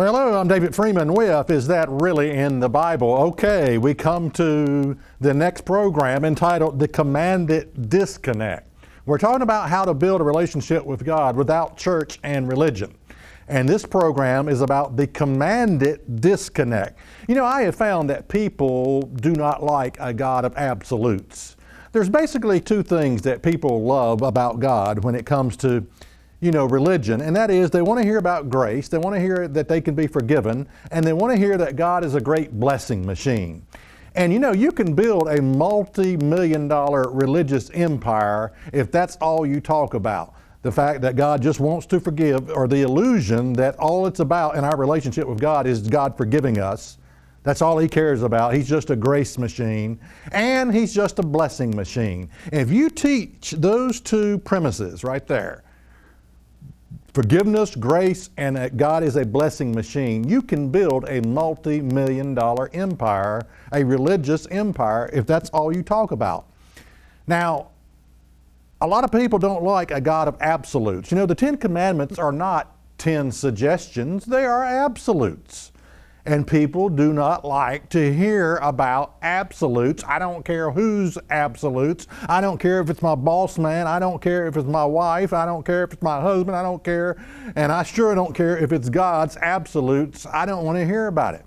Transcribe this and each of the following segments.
Well, hello, I'm David Freeman with Is That Really in the Bible? Okay, we come to the next program entitled The Commanded Disconnect. We're talking about how to build a relationship with God without church and religion. And this program is about the commanded disconnect. You know, I have found that people do not like a God of absolutes. There's basically two things that people love about God when it comes to you know, religion, and that is they want to hear about grace, they want to hear that they can be forgiven, and they want to hear that God is a great blessing machine. And you know, you can build a multi million dollar religious empire if that's all you talk about. The fact that God just wants to forgive, or the illusion that all it's about in our relationship with God is God forgiving us. That's all He cares about. He's just a grace machine, and He's just a blessing machine. if you teach those two premises right there, forgiveness, grace, and God is a blessing machine, you can build a multi million dollar empire, a religious empire, if that's all you talk about. Now, a lot of people don't like a God of absolutes. You know, the Ten Commandments are not ten suggestions, they are absolutes. And people do not like to hear about absolutes. I don't care whose absolutes. I don't care if it's my boss man. I don't care if it's my wife. I don't care if it's my husband. I don't care. And I sure don't care if it's God's absolutes. I don't want to hear about it.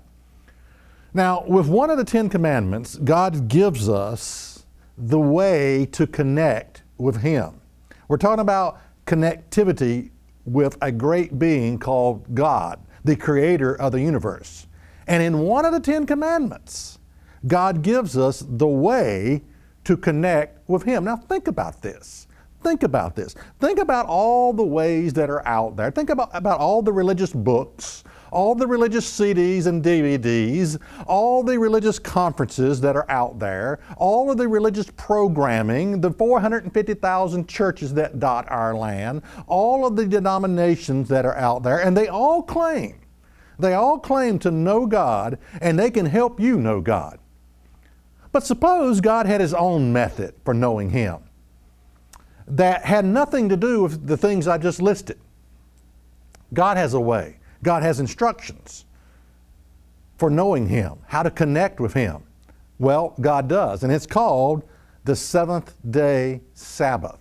Now, with one of the Ten Commandments, God gives us the way to connect with Him. We're talking about connectivity with a great being called God the creator of the universe. And in one of the Ten Commandments, God gives us the way to connect with Him. Now, think about this. Think about this. Think about all the ways that are out there. Think about, about all the religious books, all the religious CDs and DVDs, all the religious conferences that are out there, all of the religious programming, the 450,000 churches that dot our land, all of the denominations that are out there, and they all claim, they all claim to know God and they can help you know God. But suppose God had His own method for knowing Him that had nothing to do with the things I just listed. God has a way, God has instructions for knowing Him, how to connect with Him. Well, God does, and it's called the seventh day Sabbath,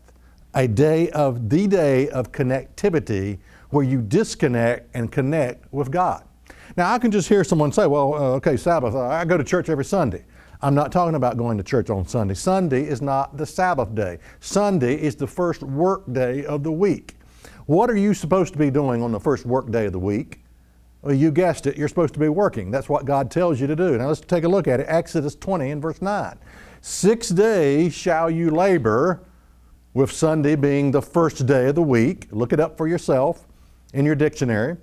a day of the day of connectivity where you disconnect and connect with God. Now, I can just hear someone say, well, uh, okay, Sabbath, uh, I go to church every Sunday. I'm not talking about going to church on Sunday. Sunday is not the Sabbath day. Sunday is the first work day of the week. What are you supposed to be doing on the first work day of the week? Well, you guessed it, you're supposed to be working. That's what God tells you to do. Now let's take a look at it. Exodus 20 and verse 9. Six days shall you labor, with Sunday being the first day of the week. Look it up for yourself in your dictionary.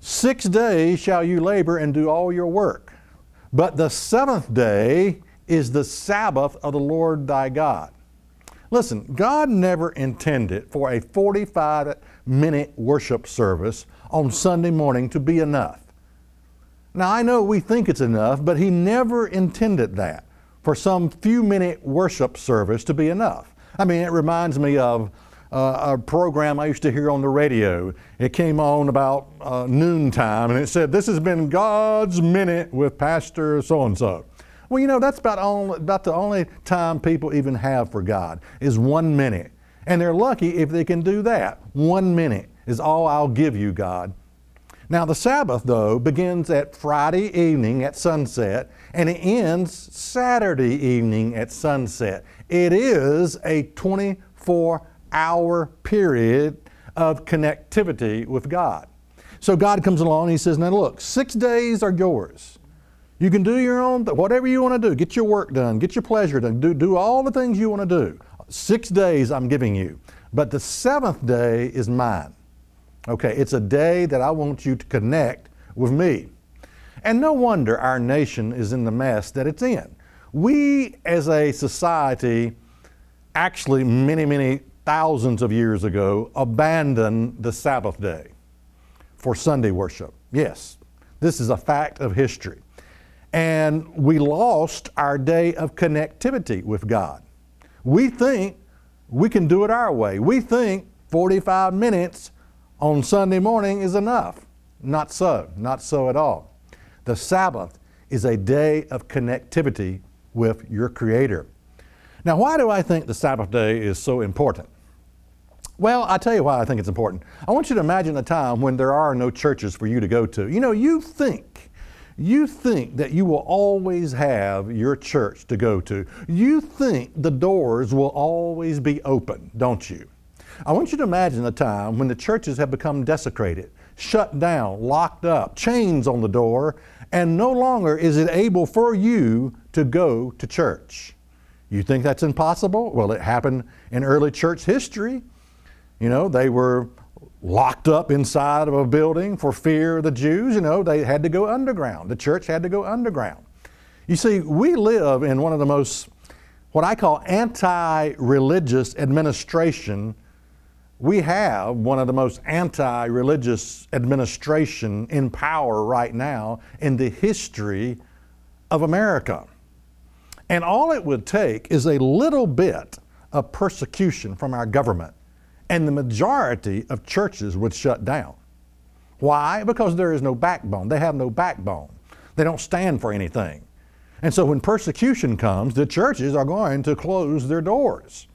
Six days shall you labor and do all your work. But the seventh day is the Sabbath of the Lord thy God. Listen, God never intended for a 45 minute worship service on Sunday morning to be enough. Now, I know we think it's enough, but He never intended that for some few minute worship service to be enough. I mean, it reminds me of uh, a program I used to hear on the radio. It came on about uh, noontime and it said, This has been God's Minute with Pastor so and so. Well, you know, that's about, only, about the only time people even have for God is one minute. And they're lucky if they can do that. One minute is all I'll give you, God. Now, the Sabbath, though, begins at Friday evening at sunset and it ends Saturday evening at sunset. It is a 24 hour period of connectivity with God. So God comes along and He says, Now look, six days are yours. You can do your own, whatever you want to do. Get your work done, get your pleasure done, do, do all the things you want to do. Six days I'm giving you. But the seventh day is mine. Okay, it's a day that I want you to connect with me. And no wonder our nation is in the mess that it's in. We, as a society, actually, many, many thousands of years ago, abandoned the Sabbath day for Sunday worship. Yes, this is a fact of history. And we lost our day of connectivity with God. We think we can do it our way. We think 45 minutes on Sunday morning is enough. Not so, not so at all. The Sabbath is a day of connectivity with your Creator. Now, why do I think the Sabbath day is so important? Well, I'll tell you why I think it's important. I want you to imagine a time when there are no churches for you to go to. You know, you think, you think that you will always have your church to go to. You think the doors will always be open, don't you? I want you to imagine a time when the churches have become desecrated, shut down, locked up, chains on the door, and no longer is it able for you to go to church. You think that's impossible? Well, it happened in early church history. You know, they were locked up inside of a building for fear of the Jews. You know, they had to go underground. The church had to go underground. You see, we live in one of the most, what I call anti religious administration we have one of the most anti religious administration in power right now in the history of America. And all it would take is a little bit of persecution from our government, and the majority of churches would shut down. Why? Because there is no backbone. They have no backbone. They don't stand for anything. And so when persecution comes, the churches are going to close their doors.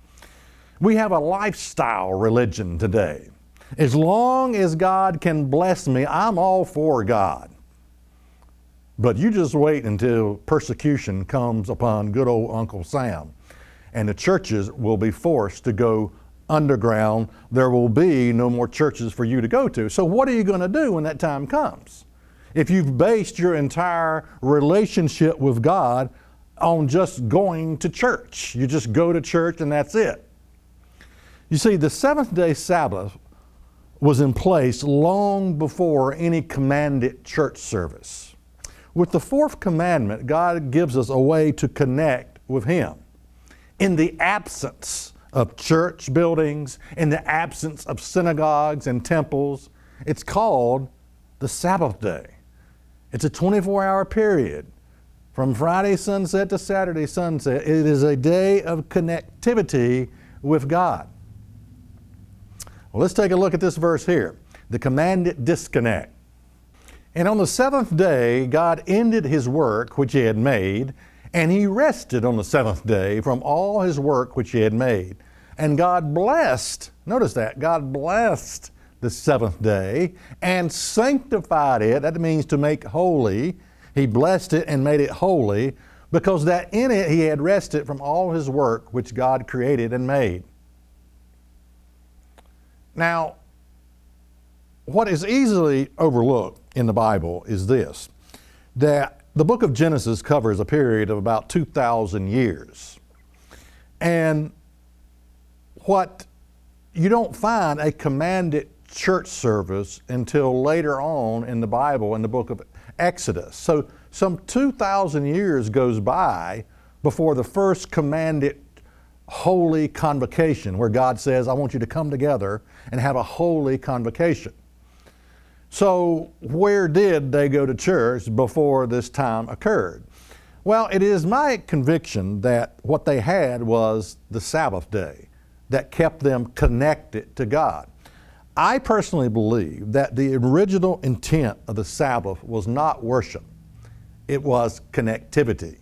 We have a lifestyle religion today. As long as God can bless me, I'm all for God. But you just wait until persecution comes upon good old Uncle Sam, and the churches will be forced to go underground. There will be no more churches for you to go to. So, what are you going to do when that time comes? If you've based your entire relationship with God on just going to church, you just go to church and that's it. You see, the seventh day Sabbath was in place long before any commanded church service. With the fourth commandment, God gives us a way to connect with Him. In the absence of church buildings, in the absence of synagogues and temples, it's called the Sabbath day. It's a 24 hour period from Friday sunset to Saturday sunset. It is a day of connectivity with God. Well, let's take a look at this verse here the commanded disconnect. And on the seventh day, God ended his work which he had made, and he rested on the seventh day from all his work which he had made. And God blessed, notice that, God blessed the seventh day and sanctified it. That means to make holy. He blessed it and made it holy because that in it he had rested from all his work which God created and made. Now, what is easily overlooked in the Bible is this that the book of Genesis covers a period of about 2,000 years. And what you don't find a commanded church service until later on in the Bible in the book of Exodus. So some 2,000 years goes by before the first commanded holy convocation where God says, I want you to come together and have a holy convocation. So, where did they go to church before this time occurred? Well, it is my conviction that what they had was the Sabbath day that kept them connected to God. I personally believe that the original intent of the Sabbath was not worship, it was connectivity.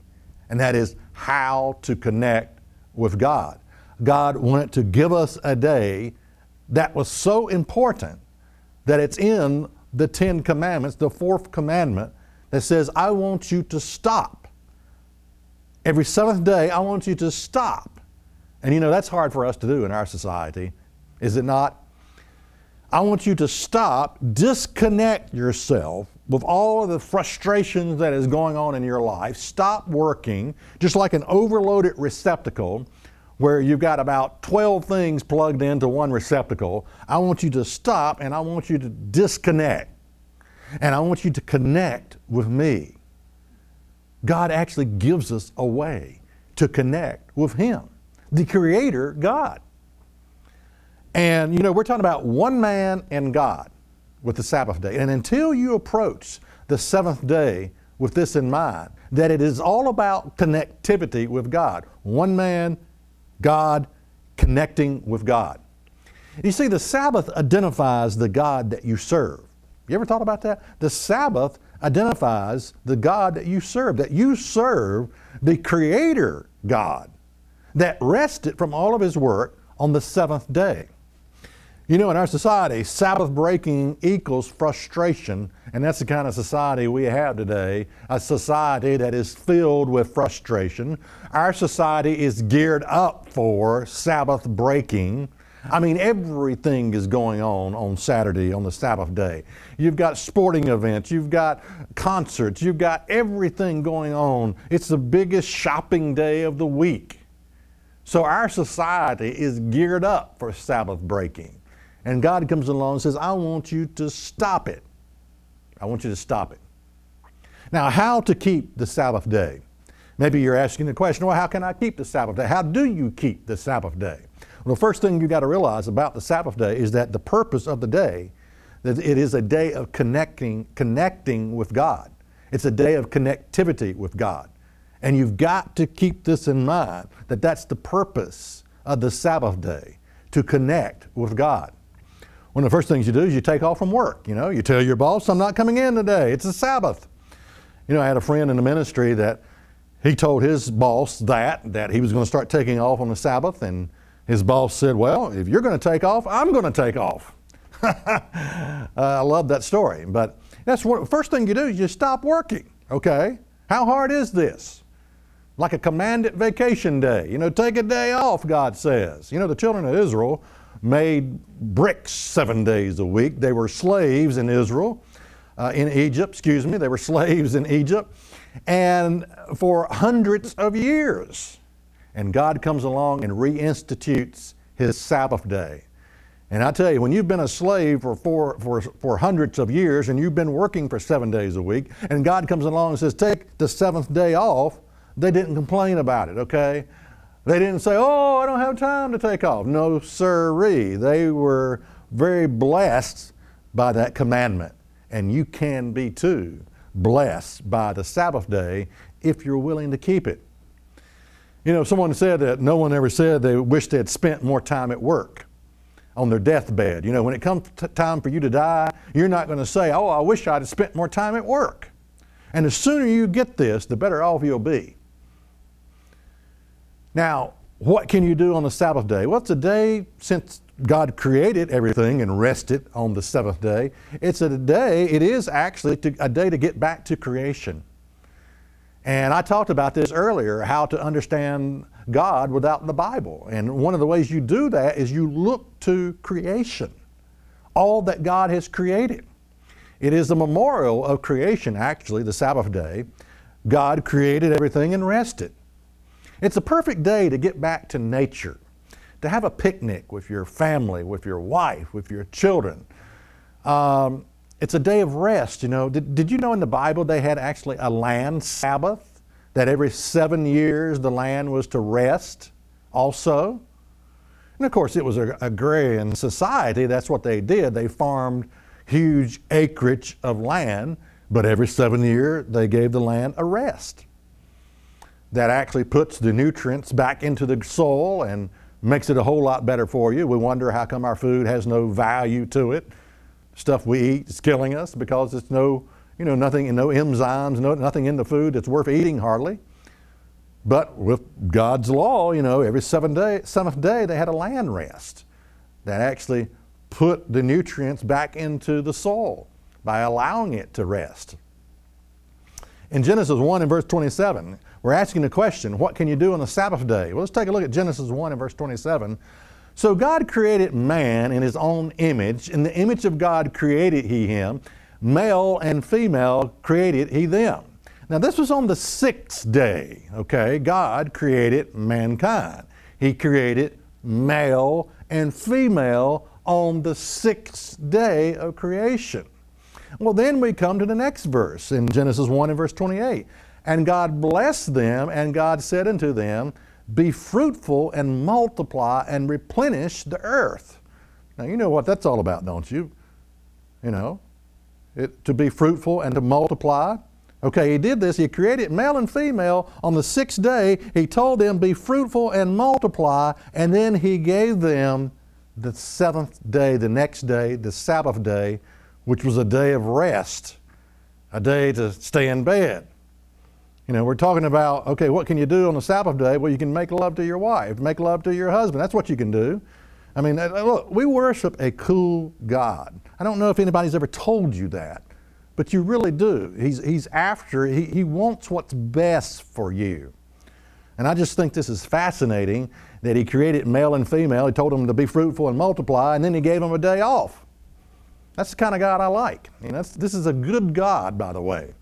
And that is how to connect with God. God wanted to give us a day that was so important that it's in the Ten Commandments, the fourth commandment, that says, I want you to stop. Every seventh day, I want you to stop. And you know, that's hard for us to do in our society, is it not? I want you to stop, disconnect yourself with all of the frustrations that is going on in your life. Stop working, just like an overloaded receptacle where you've got about 12 things plugged into one receptacle. I want you to stop and I want you to disconnect. And I want you to connect with me. God actually gives us a way to connect with Him, the Creator God. And, you know, we're talking about one man and God with the Sabbath day. And until you approach the seventh day with this in mind, that it is all about connectivity with God. One man, God, connecting with God. You see, the Sabbath identifies the God that you serve. You ever thought about that? The Sabbath identifies the God that you serve, that you serve the Creator God that rested from all of His work on the seventh day. You know, in our society, Sabbath breaking equals frustration, and that's the kind of society we have today a society that is filled with frustration. Our society is geared up for Sabbath breaking. I mean, everything is going on on Saturday, on the Sabbath day. You've got sporting events, you've got concerts, you've got everything going on. It's the biggest shopping day of the week. So our society is geared up for Sabbath breaking. And God comes along and says, I want you to stop it. I want you to stop it. Now, how to keep the Sabbath day? Maybe you're asking the question, well, how can I keep the Sabbath day? How do you keep the Sabbath day? Well, the first thing you got to realize about the Sabbath day is that the purpose of the day, that it is a day of connecting, connecting with God. It's a day of connectivity with God. And you've got to keep this in mind that that's the purpose of the Sabbath day, to connect with God. One of the first things you do is you take off from work. You know, you tell your boss, I'm not coming in today. It's a Sabbath. You know, I had a friend in the ministry that he told his boss that, that he was going to start taking off on the Sabbath, and his boss said, Well, if you're going to take off, I'm going to take off. uh, I love that story. But that's what first thing you do is you stop working, okay? How hard is this? Like a commanded vacation day. You know, take a day off, God says. You know, the children of Israel made bricks seven days a week. They were slaves in Israel, uh, in Egypt, excuse me. They were slaves in Egypt, and for hundreds of years. And God comes along and reinstitutes His Sabbath day. And I tell you, when you've been a slave for, for, for, for hundreds of years and you've been working for seven days a week, and God comes along and says, Take the seventh day off, they didn't complain about it, okay? They didn't say, Oh, I don't have time to take off. No, sirree. They were very blessed by that commandment. And you can be too blessed by the Sabbath day if you're willing to keep it. You know, someone said that no one ever said they wished they had spent more time at work on their deathbed. You know, when it comes t- time for you to die, you're not going to say, Oh, I wish I'd spent more time at work. And the sooner you get this, the better off you'll be. Now, what can you do on the Sabbath day? Well, it's a day since God created everything and rested on the seventh day. It's a day, it is actually to, a day to get back to creation. And I talked about this earlier how to understand God without the Bible. And one of the ways you do that is you look to creation, all that God has created. It is a memorial of creation, actually, the Sabbath day. God created everything and rested. It's a perfect day to get back to nature, to have a picnic with your family, with your wife, with your children. Um, it's a day of rest, you know. Did, did you know in the Bible they had actually a land Sabbath? That every seven years the land was to rest also? And of course, it was an agrarian society. That's what they did. They farmed huge acreage of land, but every seven years they gave the land a rest that actually puts the nutrients back into the soil and makes it a whole lot better for you. We wonder how come our food has no value to it. Stuff we eat is killing us because it's no, you know, nothing, no enzymes, no, nothing in the food that's worth eating hardly. But with God's law, you know, every seven day, seventh day they had a land rest that actually put the nutrients back into the soil by allowing it to rest. In Genesis 1 and verse 27, we're asking the question, what can you do on the Sabbath day? Well, let's take a look at Genesis 1 and verse 27. So God created man in his own image. In the image of God created he him. Male and female created he them. Now, this was on the sixth day, okay? God created mankind. He created male and female on the sixth day of creation. Well, then we come to the next verse in Genesis 1 and verse 28. And God blessed them, and God said unto them, Be fruitful and multiply and replenish the earth. Now, you know what that's all about, don't you? You know, it, to be fruitful and to multiply. Okay, he did this. He created male and female on the sixth day. He told them, Be fruitful and multiply. And then he gave them the seventh day, the next day, the Sabbath day, which was a day of rest, a day to stay in bed. You know, we're talking about, okay, what can you do on the Sabbath day? Well, you can make love to your wife, make love to your husband. That's what you can do. I mean, uh, look, we worship a cool God. I don't know if anybody's ever told you that, but you really do. He's, he's after, he, he wants what's best for you. And I just think this is fascinating that he created male and female. He told them to be fruitful and multiply, and then he gave them a day off. That's the kind of God I like. You know, this is a good God, by the way.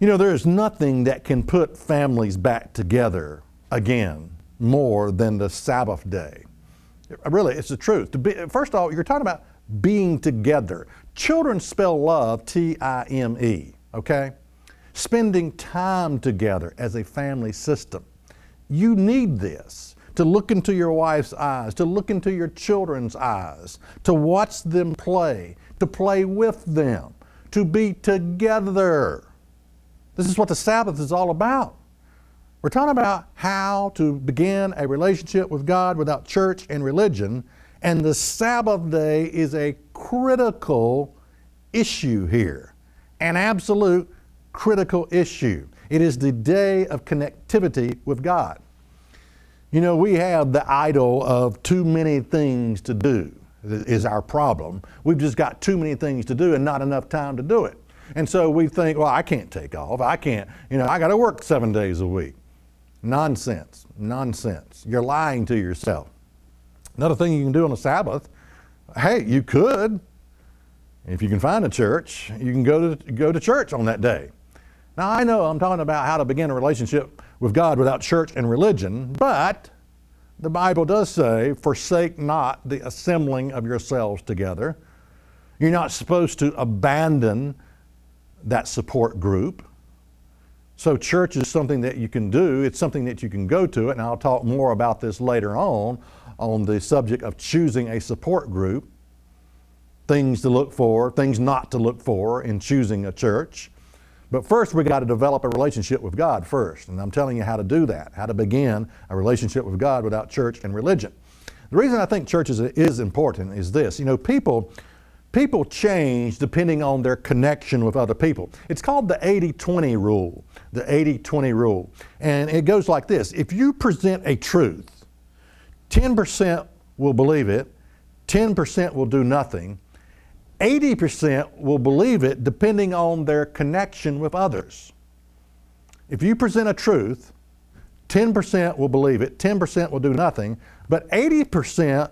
You know, there is nothing that can put families back together again more than the Sabbath day. Really, it's the truth. Be, first of all, you're talking about being together. Children spell love T I M E, okay? Spending time together as a family system. You need this to look into your wife's eyes, to look into your children's eyes, to watch them play, to play with them, to be together. This is what the Sabbath is all about. We're talking about how to begin a relationship with God without church and religion, and the Sabbath day is a critical issue here, an absolute critical issue. It is the day of connectivity with God. You know, we have the idol of too many things to do, is our problem. We've just got too many things to do and not enough time to do it. And so we think, well, I can't take off. I can't, you know, I got to work seven days a week. Nonsense. Nonsense. You're lying to yourself. Another thing you can do on the Sabbath, hey, you could, if you can find a church, you can go to, go to church on that day. Now, I know I'm talking about how to begin a relationship with God without church and religion, but the Bible does say, forsake not the assembling of yourselves together. You're not supposed to abandon that support group. So, church is something that you can do, it's something that you can go to, and I'll talk more about this later on on the subject of choosing a support group, things to look for, things not to look for in choosing a church. But first, we got to develop a relationship with God first, and I'm telling you how to do that, how to begin a relationship with God without church and religion. The reason I think church is, is important is this you know, people people change depending on their connection with other people. It's called the 80 20 rule. The 80 20 rule. And it goes like this if you present a truth, 10% will believe it, 10% will do nothing, 80% will believe it depending on their connection with others. If you present a truth, 10% will believe it, 10% will do nothing, but 80%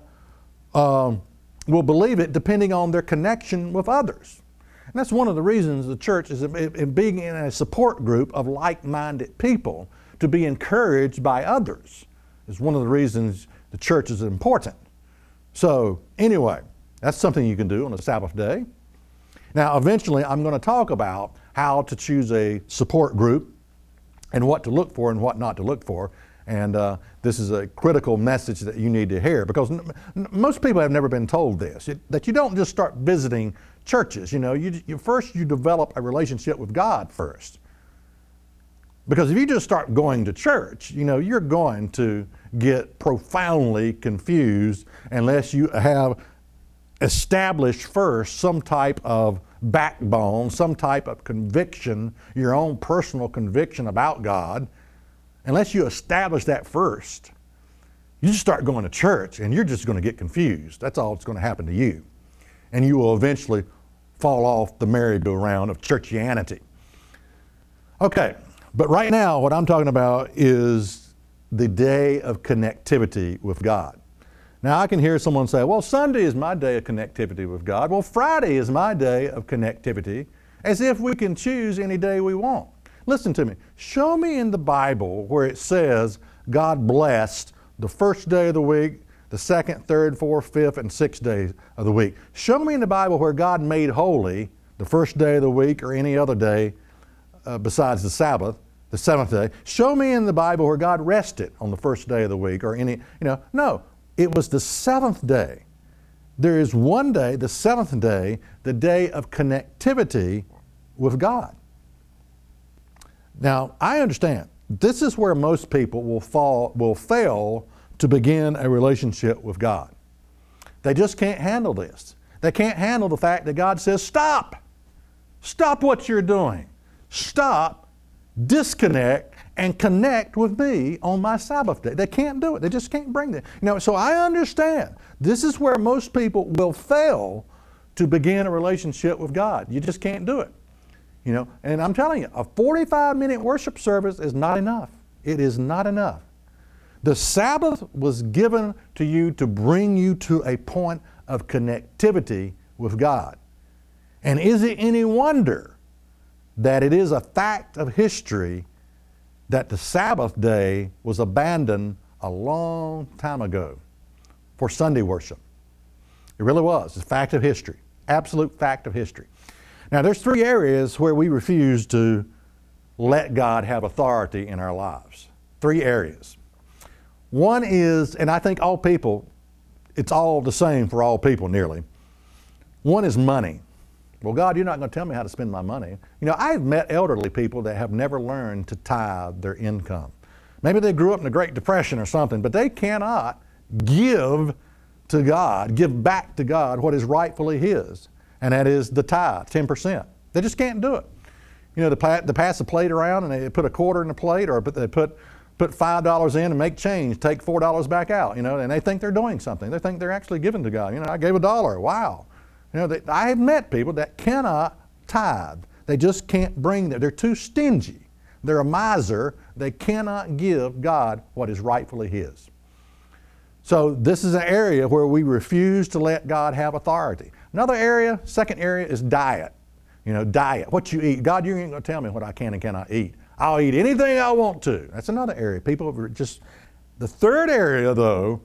um, will believe it depending on their connection with others. And that's one of the reasons the church is in being in a support group of like minded people to be encouraged by others. Is one of the reasons the church is important. So, anyway, that's something you can do on a Sabbath day. Now, eventually, I'm going to talk about how to choose a support group and what to look for and what not to look for. And uh, this is a critical message that you need to hear because n- most people have never been told this it, that you don't just start visiting churches. You know, you, you, first you develop a relationship with God first. Because if you just start going to church, you know, you're going to get profoundly confused unless you have established first some type of backbone, some type of conviction, your own personal conviction about God unless you establish that first, you just start going to church and you're just going to get confused. That's all that's going to happen to you. And you will eventually fall off the merry-go-round of churchianity. Okay, but right now, what I'm talking about is the day of connectivity with God. Now, I can hear someone say, well, Sunday is my day of connectivity with God. Well, Friday is my day of connectivity, as if we can choose any day we want. Listen to me. Show me in the Bible where it says God blessed the first day of the week, the second, third, fourth, fifth, and sixth days of the week. Show me in the Bible where God made holy the first day of the week or any other day uh, besides the Sabbath, the seventh day. Show me in the Bible where God rested on the first day of the week or any, you know, no, it was the seventh day. There is one day, the seventh day, the day of connectivity with God. Now, I understand this is where most people will fall, will fail to begin a relationship with God. They just can't handle this. They can't handle the fact that God says, Stop! Stop what you're doing. Stop, disconnect, and connect with me on my Sabbath day. They can't do it. They just can't bring that. You know, so I understand. This is where most people will fail to begin a relationship with God. You just can't do it. You know, and I'm telling you, a 45 minute worship service is not enough. It is not enough. The Sabbath was given to you to bring you to a point of connectivity with God. And is it any wonder that it is a fact of history that the Sabbath day was abandoned a long time ago for Sunday worship? It really was. It's a fact of history, absolute fact of history. Now, there's three areas where we refuse to let God have authority in our lives. Three areas. One is, and I think all people, it's all the same for all people nearly. One is money. Well, God, you're not going to tell me how to spend my money. You know, I've met elderly people that have never learned to tithe their income. Maybe they grew up in the Great Depression or something, but they cannot give to God, give back to God what is rightfully His and that is the tithe, 10%. They just can't do it. You know, they, they pass a plate around and they put a quarter in the plate or they put, put $5 in and make change, take $4 back out, you know, and they think they're doing something. They think they're actually giving to God. You know, I gave a dollar, wow. You know, they, I have met people that cannot tithe. They just can't bring that. They're too stingy. They're a miser. They cannot give God what is rightfully His. So this is an area where we refuse to let God have authority. Another area, second area, is diet. You know, diet, what you eat. God, you ain't going to tell me what I can and cannot eat. I'll eat anything I want to. That's another area. People are just, the third area, though,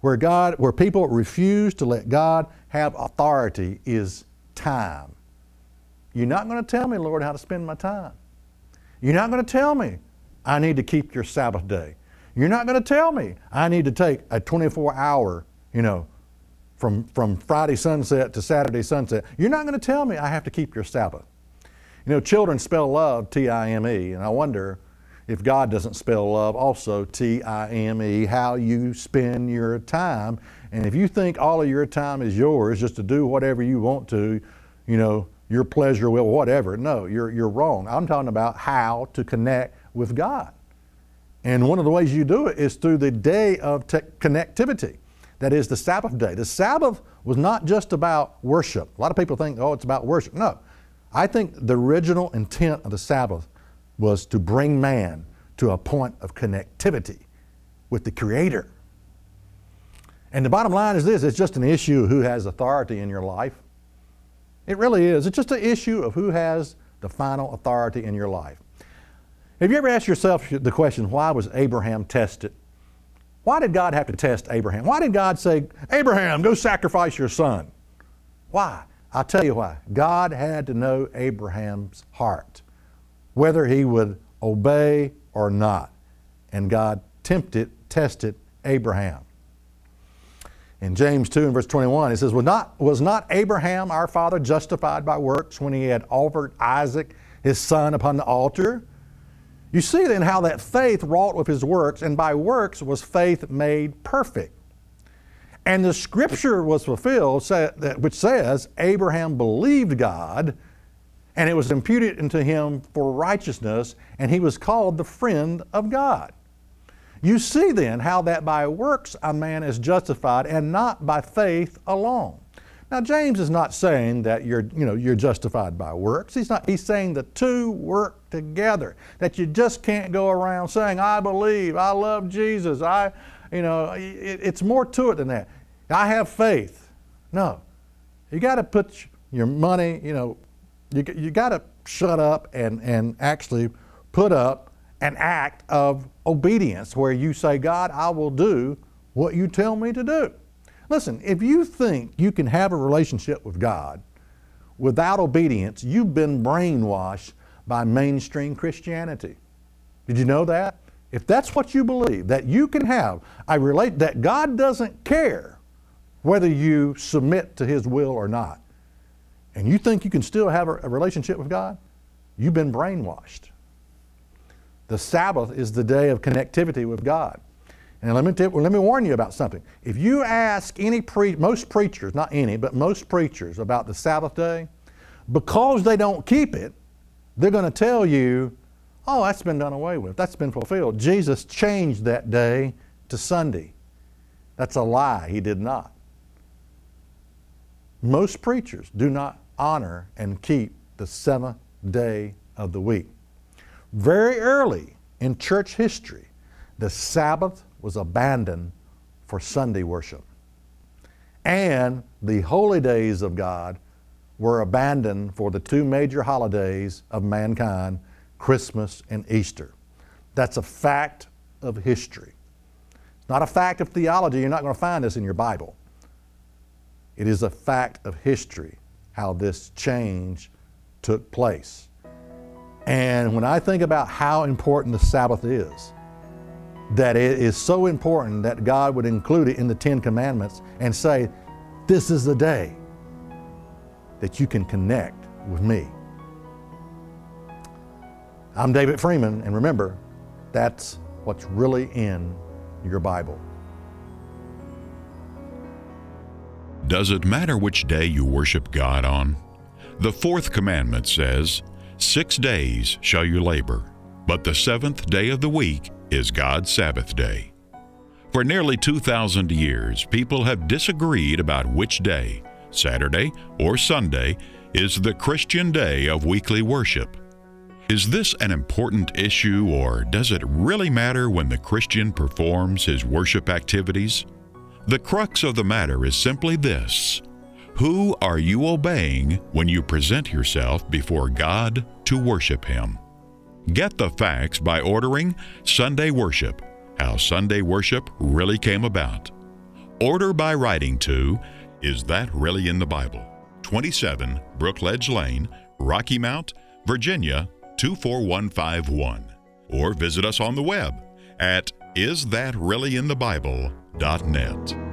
where God, where people refuse to let God have authority is time. You're not going to tell me, Lord, how to spend my time. You're not going to tell me I need to keep your Sabbath day. You're not going to tell me I need to take a 24 hour, you know, from, from Friday sunset to Saturday sunset. You're not going to tell me I have to keep your Sabbath. You know, children spell love T I M E, and I wonder if God doesn't spell love also T I M E, how you spend your time. And if you think all of your time is yours just to do whatever you want to, you know, your pleasure will, whatever, no, you're, you're wrong. I'm talking about how to connect with God. And one of the ways you do it is through the day of te- connectivity. That is the Sabbath day. The Sabbath was not just about worship. A lot of people think, oh, it's about worship. No. I think the original intent of the Sabbath was to bring man to a point of connectivity with the Creator. And the bottom line is this it's just an issue who has authority in your life. It really is. It's just an issue of who has the final authority in your life. Have you ever asked yourself the question, why was Abraham tested? Why did God have to test Abraham? Why did God say, Abraham, go sacrifice your son? Why? I'll tell you why. God had to know Abraham's heart, whether he would obey or not. And God tempted, tested Abraham. In James 2 and verse 21, it says, was not, was not Abraham our father justified by works when he had offered Isaac his son upon the altar? You see then how that faith wrought with his works, and by works was faith made perfect. And the scripture was fulfilled, which says, Abraham believed God, and it was imputed unto him for righteousness, and he was called the friend of God. You see then how that by works a man is justified, and not by faith alone. Now, James is not saying that you're, you know, you're justified by works. He's, not, he's saying the two work together, that you just can't go around saying, I believe, I love Jesus, I, you know, it, it's more to it than that. I have faith. No. You got to put your money, you know, you, you got to shut up and, and actually put up an act of obedience where you say, God, I will do what you tell me to do. Listen, if you think you can have a relationship with God without obedience, you've been brainwashed by mainstream Christianity. Did you know that? If that's what you believe, that you can have, I relate that God doesn't care whether you submit to His will or not, and you think you can still have a, relationship with God, you've been brainwashed. The Sabbath is the day of connectivity with God. And let me, well, let me warn you about something. If you ask any pre- most preachers, not any, but most preachers about the Sabbath day, because they don't keep it, they're going to tell you, oh, that's been done away with. That's been fulfilled. Jesus changed that day to Sunday. That's a lie. He did not. Most preachers do not honor and keep the seventh day of the week. Very early in church history, the Sabbath was abandoned for Sunday worship. And the holy days of God were abandoned for the two major holidays of mankind, Christmas and Easter. That's a fact of history. It's not a fact of theology. You're not going to find this in your Bible. It is a fact of history how this change took place. And when I think about how important the Sabbath is, that it is so important that God would include it in the Ten Commandments and say, This is the day that you can connect with me. I'm David Freeman, and remember, that's what's really in your Bible. Does it matter which day you worship God on? The fourth commandment says, Six days shall you labor, but the seventh day of the week is God's Sabbath day. For nearly 2,000 years, people have disagreed about which day, Saturday or Sunday, is the Christian day of weekly worship. Is this an important issue, or does it really matter when the Christian performs his worship activities? The crux of the matter is simply this Who are you obeying when you present yourself before God to worship Him? Get the facts by ordering Sunday Worship How Sunday Worship Really Came About. Order by writing to Is That Really in the Bible? 27 Brookledge Lane, Rocky Mount, Virginia 24151. Or visit us on the web at isthatreallyinthebible.net.